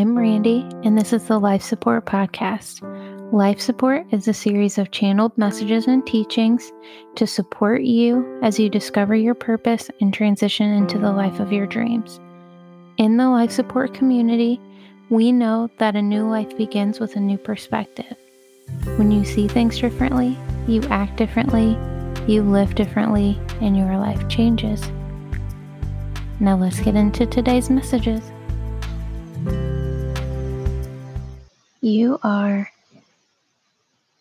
I'm Randy, and this is the Life Support Podcast. Life Support is a series of channeled messages and teachings to support you as you discover your purpose and transition into the life of your dreams. In the Life Support community, we know that a new life begins with a new perspective. When you see things differently, you act differently, you live differently, and your life changes. Now let's get into today's messages. You are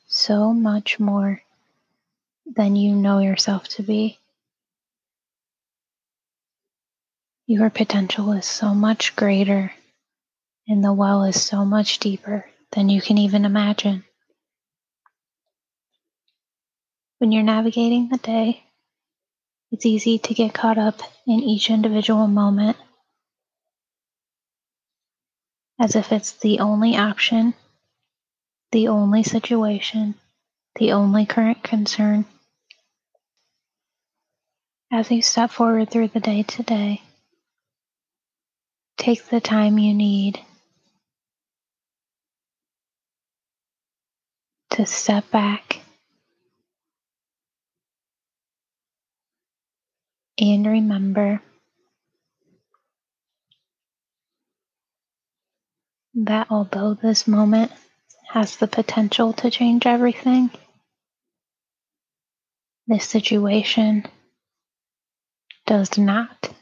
so much more than you know yourself to be. Your potential is so much greater, and the well is so much deeper than you can even imagine. When you're navigating the day, it's easy to get caught up in each individual moment as if it's the only option, the only situation, the only current concern. As you step forward through the day today, take the time you need to step back And remember that although this moment has the potential to change everything, this situation does not.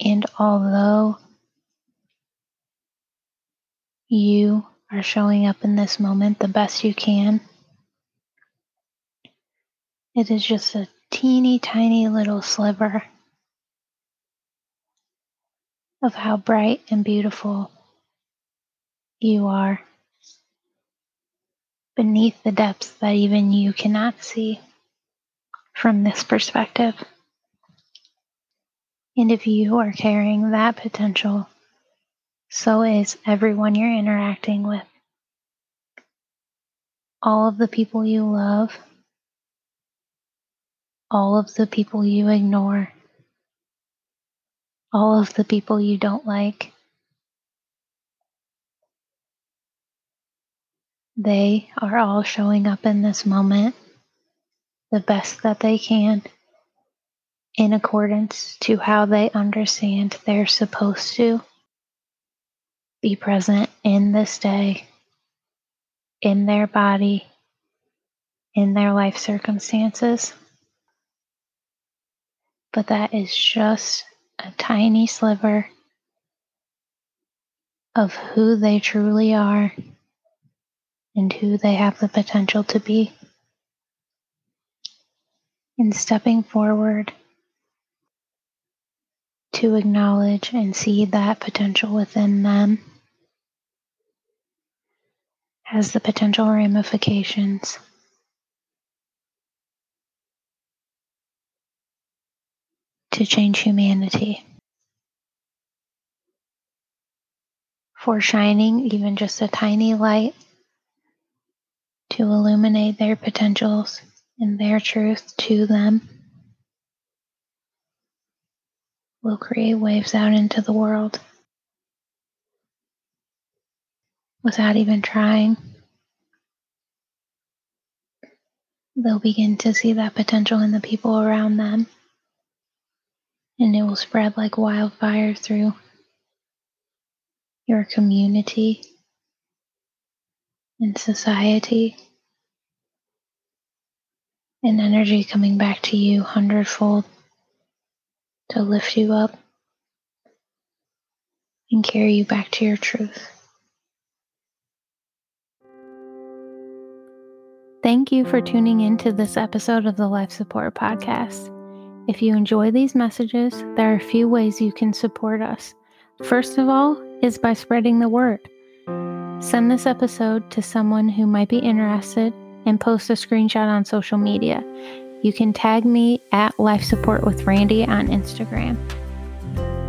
And although you are showing up in this moment the best you can, it is just a teeny tiny little sliver of how bright and beautiful you are beneath the depths that even you cannot see from this perspective. And if you are carrying that potential, so is everyone you're interacting with. All of the people you love all of the people you ignore, all of the people you don't like. They are all showing up in this moment the best that they can in accordance to how they understand they're supposed to be present in this day, in their body, in their life circumstances but that is just a tiny sliver of who they truly are and who they have the potential to be. In stepping forward to acknowledge and see that potential within them has the potential ramifications to change humanity. For shining even just a tiny light to illuminate their potentials and their truth to them will create waves out into the world without even trying. They'll begin to see that potential in the people around them and it will spread like wildfire through your community and society, and energy coming back to you hundredfold to lift you up and carry you back to your truth. Thank you for tuning in to this episode of the Life Support Podcast. If you enjoy these messages, there are a few ways you can support us. First of all, is by spreading the word. Send this episode to someone who might be interested and post a screenshot on social media. You can tag me at Life Support with Randy on Instagram.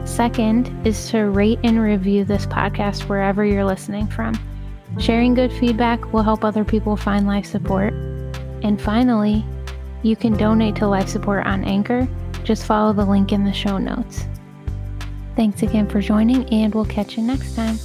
Second is to rate and review this podcast wherever you're listening from. Sharing good feedback will help other people find life support. And finally, you can donate to life support on Anchor. Just follow the link in the show notes. Thanks again for joining, and we'll catch you next time.